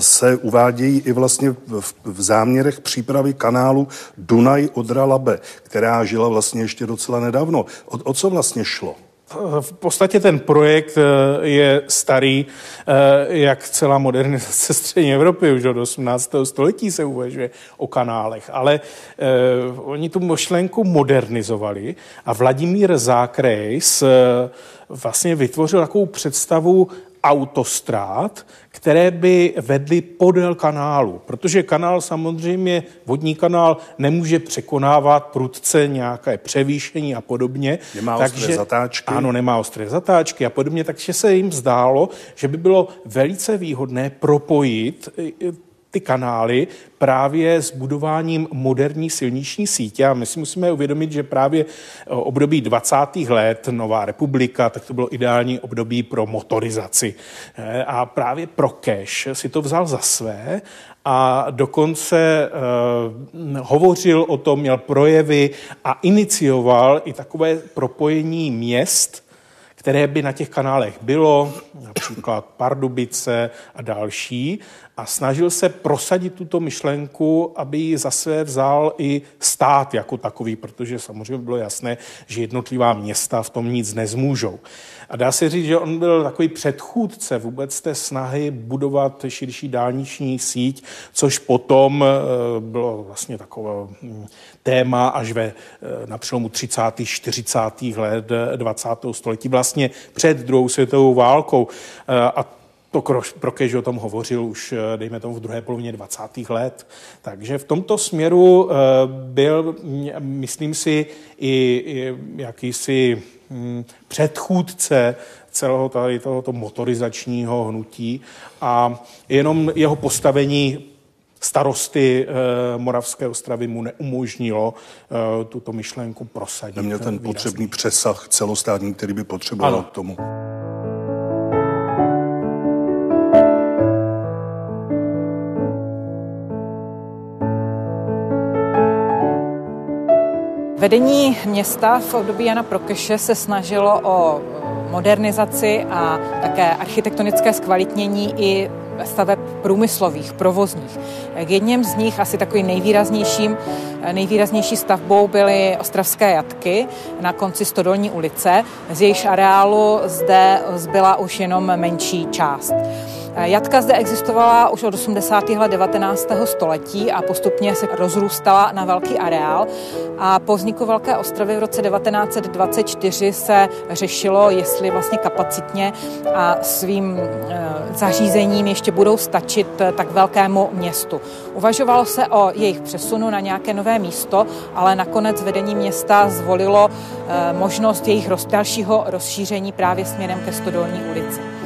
se uvádějí i vlastně v, v záměrech přípravy kanálu Dunaj-Odra-Labe, která žila vlastně ještě docela nedávno. O, o co vlastně šlo? V podstatě ten projekt eh, je starý, eh, jak celá modernizace střední Evropy, už od 18. století se uvažuje o kanálech, ale uh, oni tu myšlenku modernizovali a Vladimír Zákrejs vlastně vytvořil takovou představu autostrád, které by vedly podél kanálu, protože kanál samozřejmě, vodní kanál nemůže překonávat prudce nějaké převýšení a podobně. Nemá takže, ostré zatáčky. Ano, nemá ostré zatáčky a podobně, takže se jim zdálo, že by bylo velice výhodné propojit ty kanály právě s budováním moderní silniční sítě. A my si musíme uvědomit, že právě období 20. let, Nová republika, tak to bylo ideální období pro motorizaci. Eh, a právě pro cash si to vzal za své a dokonce uh, hovořil o tom, měl projevy a inicioval i takové propojení měst, které by na těch kanálech bylo, například Pardubice a další, a snažil se prosadit tuto myšlenku, aby ji zase vzal i stát jako takový, protože samozřejmě bylo jasné, že jednotlivá města v tom nic nezmůžou. A dá se říct, že on byl takový předchůdce vůbec té snahy budovat širší dálniční síť, což potom eh, bylo vlastně takové hm, téma až ve, eh, na přelomu 30. 40. let 20. století, vlastně před druhou světovou válkou. Eh, a to Prokež o tom hovořil už, eh, dejme tomu, v druhé polovině 20. let. Takže v tomto směru eh, byl, myslím si, i jakýsi hm, předchůdce celého tady tohoto motorizačního hnutí a jenom jeho postavení starosty e, Moravské ostravy mu neumožnilo e, tuto myšlenku prosadit. Neměl ten výrazný. potřebný přesah celostátní, který by potřeboval ano. k tomu. Vedení města v období Jana Prokeše se snažilo o modernizaci a také architektonické zkvalitnění i staveb průmyslových, provozních. K jedním z nich, asi takovým nejvýraznějším, nejvýraznější stavbou byly ostravské jatky na konci Stodolní ulice. Z jejíž areálu zde zbyla už jenom menší část. Jatka zde existovala už od 80. let 19. století a postupně se rozrůstala na velký areál. A po vzniku Velké ostrovy v roce 1924 se řešilo, jestli vlastně kapacitně a svým eh, zařízením ještě budou stačit eh, tak velkému městu. Uvažovalo se o jejich přesunu na nějaké nové místo, ale nakonec vedení města zvolilo eh, možnost jejich dalšího rozšíření právě směrem ke Stodolní ulici.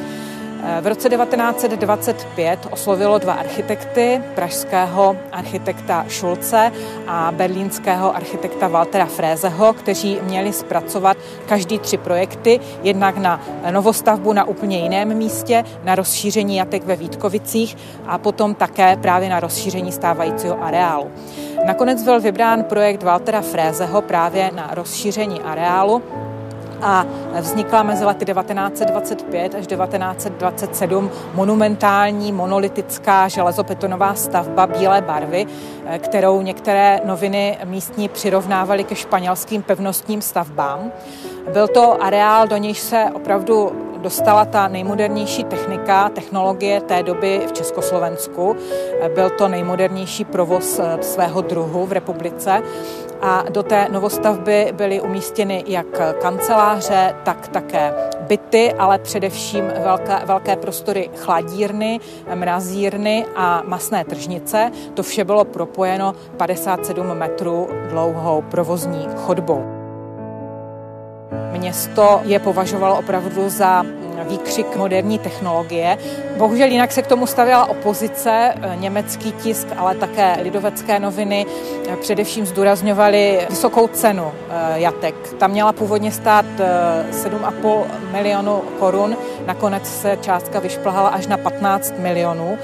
V roce 1925 oslovilo dva architekty, pražského architekta Šulce a berlínského architekta Waltera Frézeho, kteří měli zpracovat každý tři projekty, jednak na novostavbu na úplně jiném místě, na rozšíření jatek ve Vítkovicích a potom také právě na rozšíření stávajícího areálu. Nakonec byl vybrán projekt Waltera Frézeho právě na rozšíření areálu, a vznikla mezi lety 1925 až 1927 monumentální monolitická železopetonová stavba bílé barvy, eh, kterou některé noviny místní přirovnávaly ke španělským pevnostním stavbám. Byl to areál, do nějž se opravdu dostala ta nejmodernější technika, technologie té doby v Československu. Byl to nejmodernější provoz svého druhu v republice a do té novostavby byly umístěny jak kanceláře, tak také byty, ale především velké, velké prostory chladírny, mrazírny a masné tržnice. To vše bylo propojeno 57 metrů dlouhou provozní chodbou. Město je považovalo opravdu za výkřik moderní technologie. Bohužel jinak se k tomu stavěla opozice, německý tisk, ale také lidovecké noviny především zdůrazňovali vysokou cenu eh, jatek. Ta měla původně stát 7,5 eh, milionu korun, nakonec se částka vyšplhala až na 15 milionů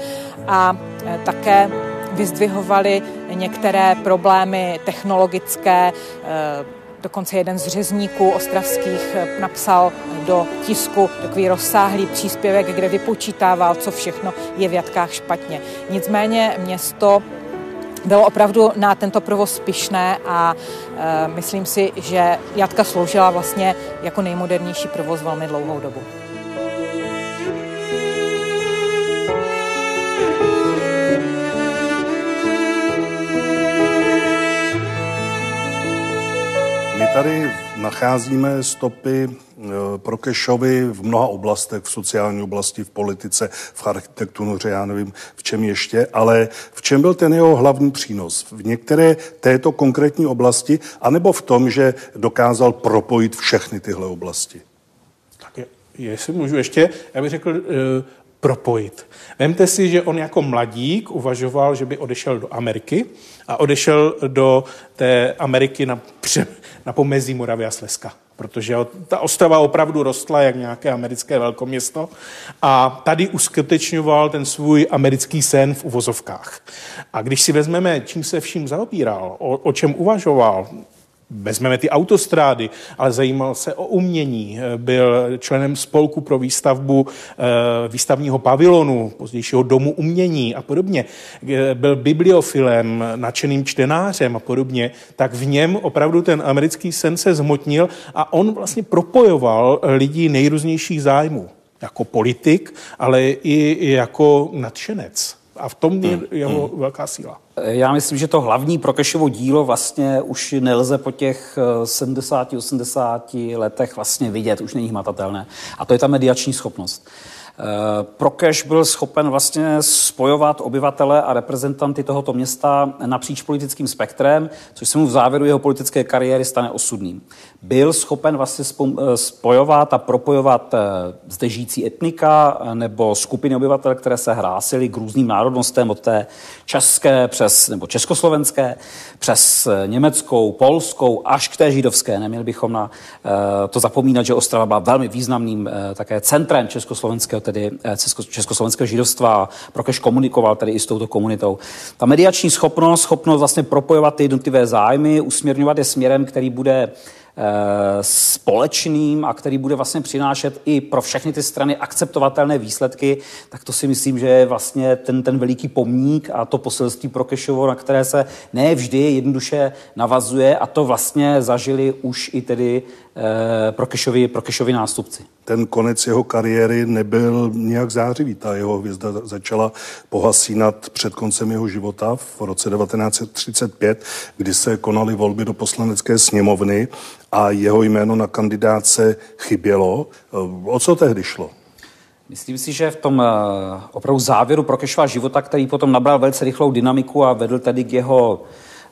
a eh, také vyzdvihovali některé problémy technologické, Dokonce jeden z řezníků ostravských eh, napsal do tisku takový rozsáhlý příspěvek, kde vypočítával, co všechno je v Jatkách špatně. Nicméně město bylo opravdu na tento provoz pyšné a e, myslím si, že Jatka sloužila vlastně jako nejmodernější provoz velmi dlouhou dobu. Tady nacházíme stopy eh, Prokešovi v mnoha oblastech, v sociální oblasti, v politice, v architektuře, já nevím, v čem ještě, ale v čem byl ten jeho hlavní přínos? V některé této konkrétní oblasti, anebo v tom, že dokázal propojit všechny tyhle oblasti? Tak je, jestli můžu ještě, já bych řekl, uh, propojit. Vemte si, že on jako mladík uvažoval, že by odešel do Ameriky a odešel do té Ameriky na, na pomezí Moravy a Slezska protože ta Ostrava opravdu rostla jak nějaké americké velkoměsto a tady uskutečňoval ten svůj americký sen v uvozovkách. A když si vezmeme, čím se vším zaobíral, o, o čem uvažoval, vezmeme ty autostrády, ale zajímal se o umění. Byl členem spolku pro výstavbu eh, výstavního pavilonu, pozdějšího domu umění a podobně. Byl bibliofilem, nadšeným čtenářem a podobně. Tak v něm opravdu ten americký sen se zhmotnil a on vlastně propojoval lidi nejrůznějších zájmů. Jako politik, ale i jako nadšenec. A v tom je hmm. jeho hmm. velká síla. Já myslím, že to hlavní Prokešovo dílo vlastně už nelze po těch 70-80 eh, letech vlastně vidět, už není hmatatelné. A to je ta mediační schopnost. Eh, Prokeš byl schopen vlastně spojovat obyvatele a reprezentanty tohoto města napříč politickým spektrem, což se mu v závěru jeho politické kariéry stane osudným. Byl schopen vlastně eh, spojovat a propojovat eh, zde žijící etnika nebo skupiny obyvatel, které se hrásily k různým národnostem od té české přes, nebo československé, přes německou, polskou až k té židovské. Neměli bychom na to zapomínat, že Ostrava byla velmi významným také centrem československého tedy eh, československého židovstva. Prokeš komunikoval tedy i s touto komunitou. Ta mediační schopnost, schopnost vlastně propojovat ty jednotlivé zájmy, usměrňovat je směrem, který bude společným a který bude vlastně přinášet i pro všechny ty strany akceptovatelné výsledky, tak to si myslím, že je vlastně ten, ten veliký pomník a to poselství pro Kešovo, na které se ne vždy jednoduše navazuje a to vlastně zažili už i tedy eh, pro Kešovi, pro Kešovi nástupci. Ten konec jeho kariéry nebyl nějak zářivý. Ta jeho hvězda začala pohasínat před koncem jeho života v roce 1935, kdy se konaly volby do poslanecké sněmovny a jeho jméno na kandidáce chybělo. O co tehdy šlo? Myslím si, že v tom eh, opravdu závěru Prokešova života, který potom nabral velice rychlou dynamiku a vedl tedy k jeho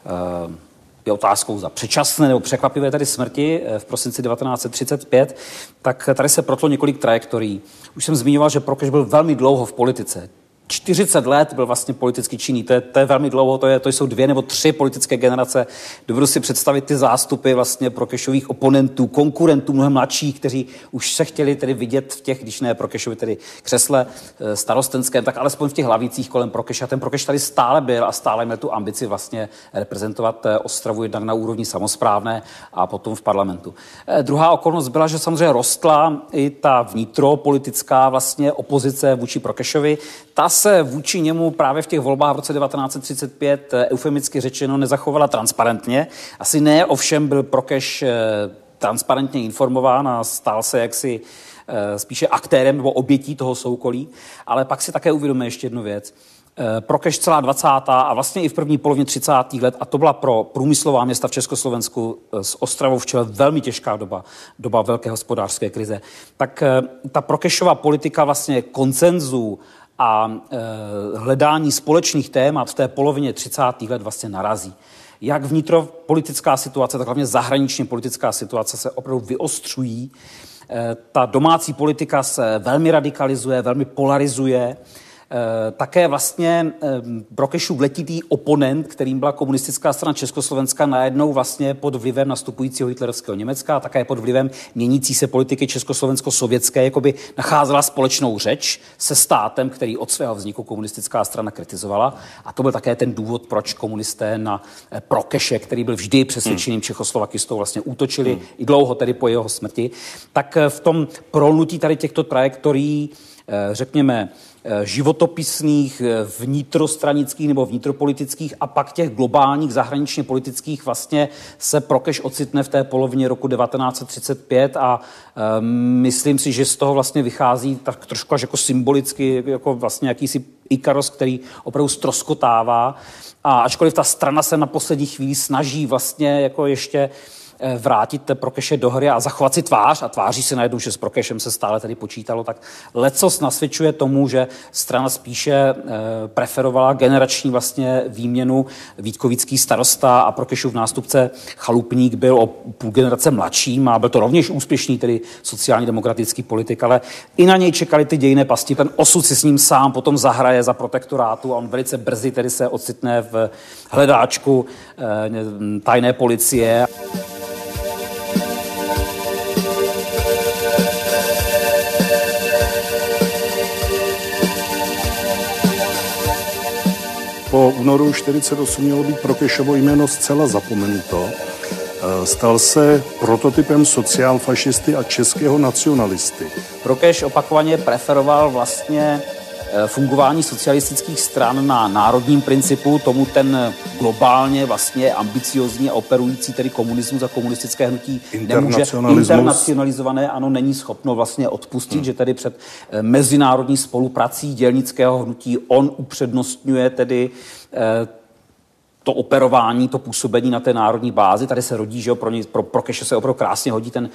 eh, je otázkou za předčasné nebo překvapivé tady smrti eh, v prosinci 1935, tak tady se protlo několik trajektorií. Už jsem zmiňoval, že Prokeš byl velmi dlouho v politice. 40 let byl vlastně politicky činný. To je, to je velmi dlouho, to, je, to jsou dvě nebo tři politické generace. Dovedu si představit ty zástupy vlastně Prokešových oponentů, konkurentů, mnohem mladších, kteří už se chtěli tedy vidět v těch, když ne Prokešovi tedy křesle eh, starostenském, tak alespoň v těch hlavících kolem Prokeša. Ten Prokeš tady stále byl a stále měl tu ambici vlastně reprezentovat eh, Ostravu jednak na úrovni samozprávné a potom v parlamentu. Eh, druhá okolnost byla, že samozřejmě rostla i ta vnitropolitická vlastně opozice vůči Prokešovi. Ta se vůči němu právě v těch volbách v roce 1935 eh, eufemicky řečeno nezachovala transparentně. Asi ne, ovšem byl Prokeš eh, transparentně informován a stál se jaksi spíše aktérem nebo obětí toho soukolí. Ale pak si také uvědomíme ještě jednu věc. Prokeš celá 20. a vlastně i v první polovině 30. let, a to byla pro průmyslová města v Československu s Ostravou v čele velmi těžká doba, doba velké hospodářské krize, tak ta Prokešová politika vlastně koncenzu a e, hledání společných témat v té polovině 30. let vlastně narazí. Jak vnitropolitická situace, tak hlavně zahraničně politická situace se opravdu vyostřují. E, ta domácí politika se velmi radikalizuje, velmi polarizuje. Eh, také vlastně Brokešův letitý oponent, kterým byla komunistická strana Československa, najednou vlastně pod vlivem nastupujícího hitlerovského Německa a také pod vlivem měnící se politiky československo-sovětské, jakoby nacházela společnou řeč se státem, který od svého vzniku komunistická strana kritizovala. A to byl také ten důvod, proč komunisté na eh, Prokeše, který byl vždy přesvědčeným hmm. Čechoslovakistou, vlastně útočili hmm. i dlouho tedy po jeho smrti. Tak eh, v tom prolnutí tady těchto trajektorií, řekněme, Eh, životopisných, eh, vnitrostranických nebo vnitropolitických a pak těch globálních zahraničně politických vlastně se Prokeš ocitne v té polovině roku 1935 a um, myslím si, že z toho vlastně vychází tak trošku až jako symbolicky, jako vlastně jakýsi Ikaros, který opravdu stroskotává. A ačkoliv ta strana se na poslední chvíli snaží vlastně jako ještě uh, Eh, vrátit Prokeše do hry a zachovat si tvář a tváří se najednou, že s Prokešem se stále tady počítalo, tak lecos nasvědčuje tomu, že strana spíše eh, preferovala generační vlastně výměnu Vítkovický starosta a Prokešův nástupce Chalupník byl o půl generace mladším a byl to rovněž úspěšný tedy sociálně demokratický politik, ale i na něj čekali ty dějné pasti. Ten osud si s ním sám potom zahraje za protektorátu a on velice brzy tedy se ocitne v hledáčku eh, tajné policie. Po únoru 48 mělo být Prokešovo jméno zcela zapomenuto. Eh, stal se prototypem sociálfašisty a českého nacionalisty. Prokeš opakovaně preferoval vlastně fungování socialistických stran na národním principu, tomu ten globálně vlastně ambiciozní a operující tedy komunismus a komunistické hnutí nemůže internacionalizované, ano, není schopno vlastně odpustit, hmm. že tedy před eh, mezinárodní spoluprací dělnického hnutí on upřednostňuje tedy eh, to operování, to působení na té národní bázi. Tady se rodí, že jo, pro, ně, pro, pro Keše se opravdu krásně hodí ten,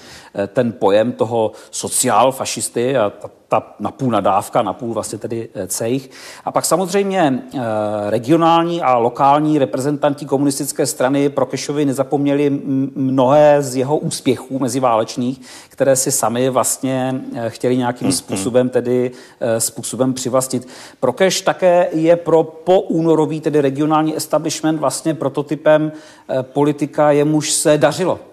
ten pojem toho sociál fašisty a ta, ta napůl nadávka, napůl vlastně tedy eh, cejch. A pak samozřejmě eh, regionální a lokální reprezentanti komunistické strany pro Kešovi nezapomněli mnohé z jeho úspěchů meziválečných, které si sami vlastně eh, chtěli nějakým hmm, způsobem tedy způsobem přivlastnit. Prokeš také je pro poúnorový tedy regionální establishment vlastně prototypem politika, jemuž se dařilo.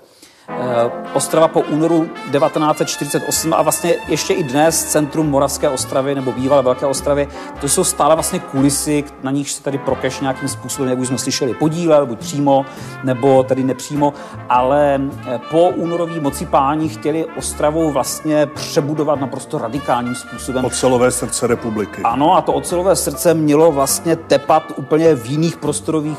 Eh, Ostrava po únoru 1948 a vlastně ještě i dnes centrum Moravské ostravy nebo bývalé Velké ostravy, to jsou stále vlastně kulisy, na nich se tady Prokeš nějakým způsobem, jak už jsme slyšeli, podílel, buď přímo nebo tedy nepřímo, ale eh, po únorový moci páni chtěli Ostravu vlastně přebudovat naprosto radikálním způsobem. Ocelové srdce republiky. Ano, a to ocelové srdce mělo vlastně tepat úplně v jiných prostorových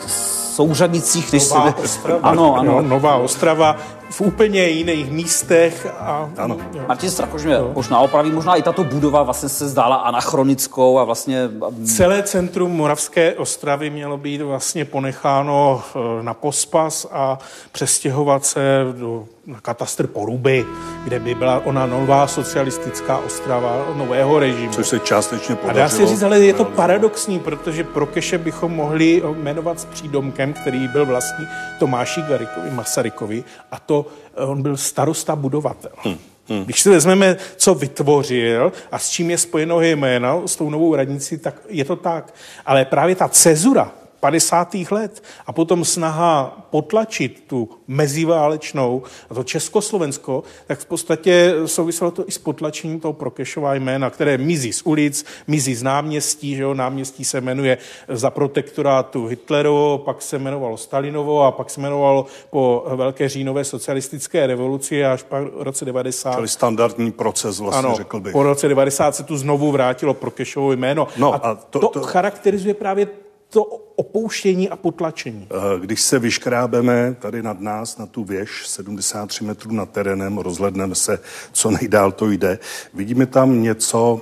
souřadnicích, než Nová se... Ostrava. Ano, ano. Nová Ostrava v úplně jiných místech. A, ano. Jo. Martin Strakoš mě no. možná opraví, možná i tato budova vlastně se zdála anachronickou a vlastně... Celé centrum Moravské Ostravy mělo být vlastně ponecháno eh, na pospas a přestěhovat se do na katastr Poruby, kde by byla ona nová socialistická ostrava nového režimu. Což se částečně podařilo. A dá se říct, ale je to paradoxní, protože pro Keše bychom mohli jmenovat s přídomkem, který byl vlastní Tomáši Garikovi, Masarykovi, a to eh, on byl starosta budovatel. Hmm. Hmm. Když si vezmeme, co vytvořil a s čím je spojeno jméno, s tou novou radnicí, tak je to tak. Ale právě ta cezura, 50. let a potom snaha potlačit tu meziválečnou, a to Československo, tak v podstatě souviselo to i s potlačením toho Prokešova jména, které mizí z ulic, mizí z náměstí, že jo, náměstí se jmenuje za protektorátu Hitlerovo, pak se jmenovalo Stalinovo a pak se jmenovalo po Velké říjnové socialistické revoluci až pak v roce 90. Čili standardní proces vlastně, ano, řekl bych. po roce 90 se tu znovu vrátilo Prokešovo jméno. No, a, a to, to, to charakterizuje právě to opouštění a potlačení. Eh, když se vyškrábeme tady nad nás na tu věž 73 metrů nad terénem, rozhledneme se, co nejdál to jde, vidíme tam něco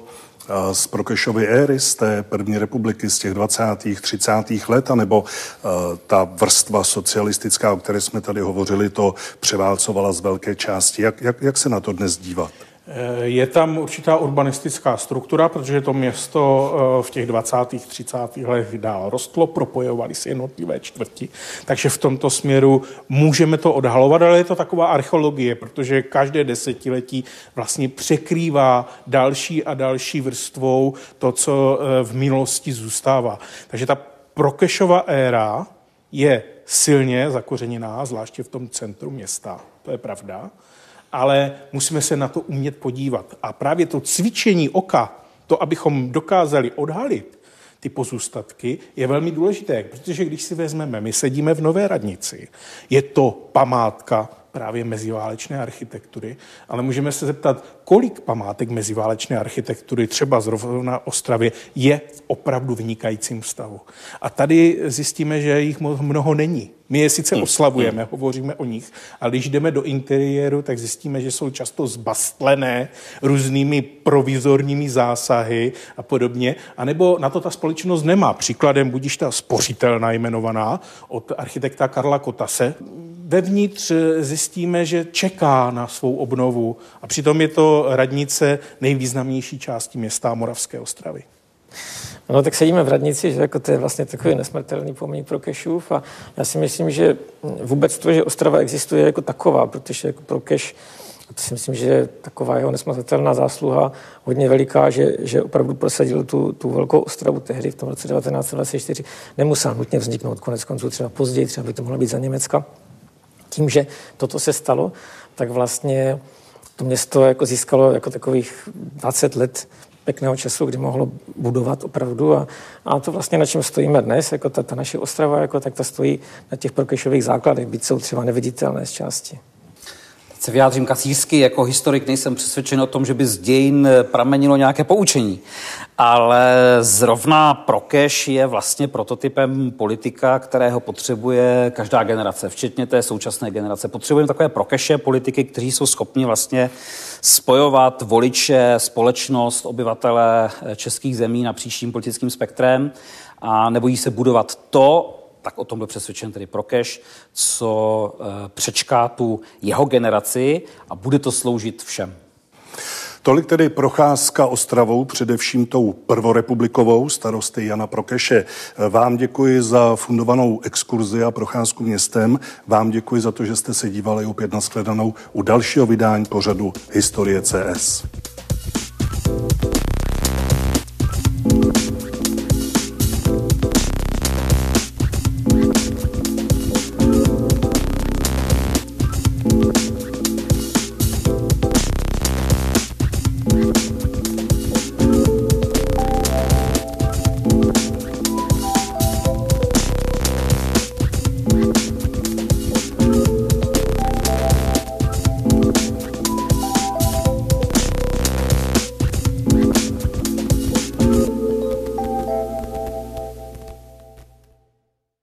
eh, z Prokešovy éry, z té první republiky, z těch 20. 30. let, anebo uh, ta vrstva socialistická, o které jsme tady hovořili, to převálcovala z velké části. Jak, jak, jak se na to dnes dívat? Eh, je tam určitá urbanistická struktura, protože to město eh, v těch 20. 30. letech dál rostlo, propojovali se jednotlivé čtvrti, takže v tomto směru můžeme to odhalovat, ale je to taková archeologie, protože každé desetiletí vlastně překrývá další a další vrstvou to, co eh, v minulosti zůstává. Takže ta Prokešova éra je silně zakořeněná, zvláště v tom centru města, to je pravda ale musíme se na to umět podívat. A právě to cvičení oka, to, abychom dokázali odhalit ty pozůstatky, je velmi důležité, protože když si vezmeme, my sedíme v Nové radnici, je to památka právě meziválečné architektury, ale můžeme se zeptat, kolik památek meziválečné architektury třeba zrovna Ostravě je v opravdu vynikajícím stavu. A tady zjistíme, že jich mnoho není. My je sice hmm. oslavujeme, hmm. hovoříme o nich, ale když jdeme do interiéru, tak zjistíme, že jsou často zbastlené různými provizorními zásahy a podobně, a nebo na to ta společnost nemá. Příkladem budíš ta spořitelná jmenovaná od architekta Karla Kotase. Vevnitř zjistíme, že čeká na svou obnovu a přitom je to radnice nejvýznamnější části města Moravské ostravy. No tak sedíme v radnici, že jako to je vlastně takový nesmrtelný pomník pro Kešův a já si myslím, že vůbec to, že Ostrava existuje jako taková, protože jako pro Keš to si myslím, že je taková jeho nesmazatelná zásluha hodně veliká, že, že opravdu prosadil tu, tu velkou Ostravu tehdy v tom roce 1924. Nemusel nutně vzniknout konec konců třeba později, třeba by to mohlo být za Německa. Tím, že toto se stalo, tak vlastně to město jako získalo jako takových 20 let pěkného času, kdy mohlo budovat opravdu a, a to vlastně na čem stojíme dnes, jako ta, ta naše Ostrava, jako tak ta stojí na těch prokešových základech, byť jsou třeba neviditelné z části se vyjádřím kacířsky, jako historik nejsem přesvědčen o tom, že by z dějin pramenilo nějaké poučení. Ale zrovna Prokeš je vlastně prototypem politika, kterého potřebuje každá generace, včetně té současné generace. Potřebujeme takové Prokeše politiky, kteří jsou schopni vlastně spojovat voliče, společnost, obyvatele českých zemí na příštím politickým spektrem a nebojí se budovat to, tak o tom byl přesvědčen tedy Prokeš, co eh, přečká tu jeho generaci a bude to sloužit všem. Tolik tedy procházka Ostravou, především tou prvorepublikovou starosty Jana Prokeše. Vám děkuji za fundovanou exkurzi a procházku městem. Vám děkuji za to, že jste se dívali opět na shledanou u dalšího vydání pořadu Historie CS.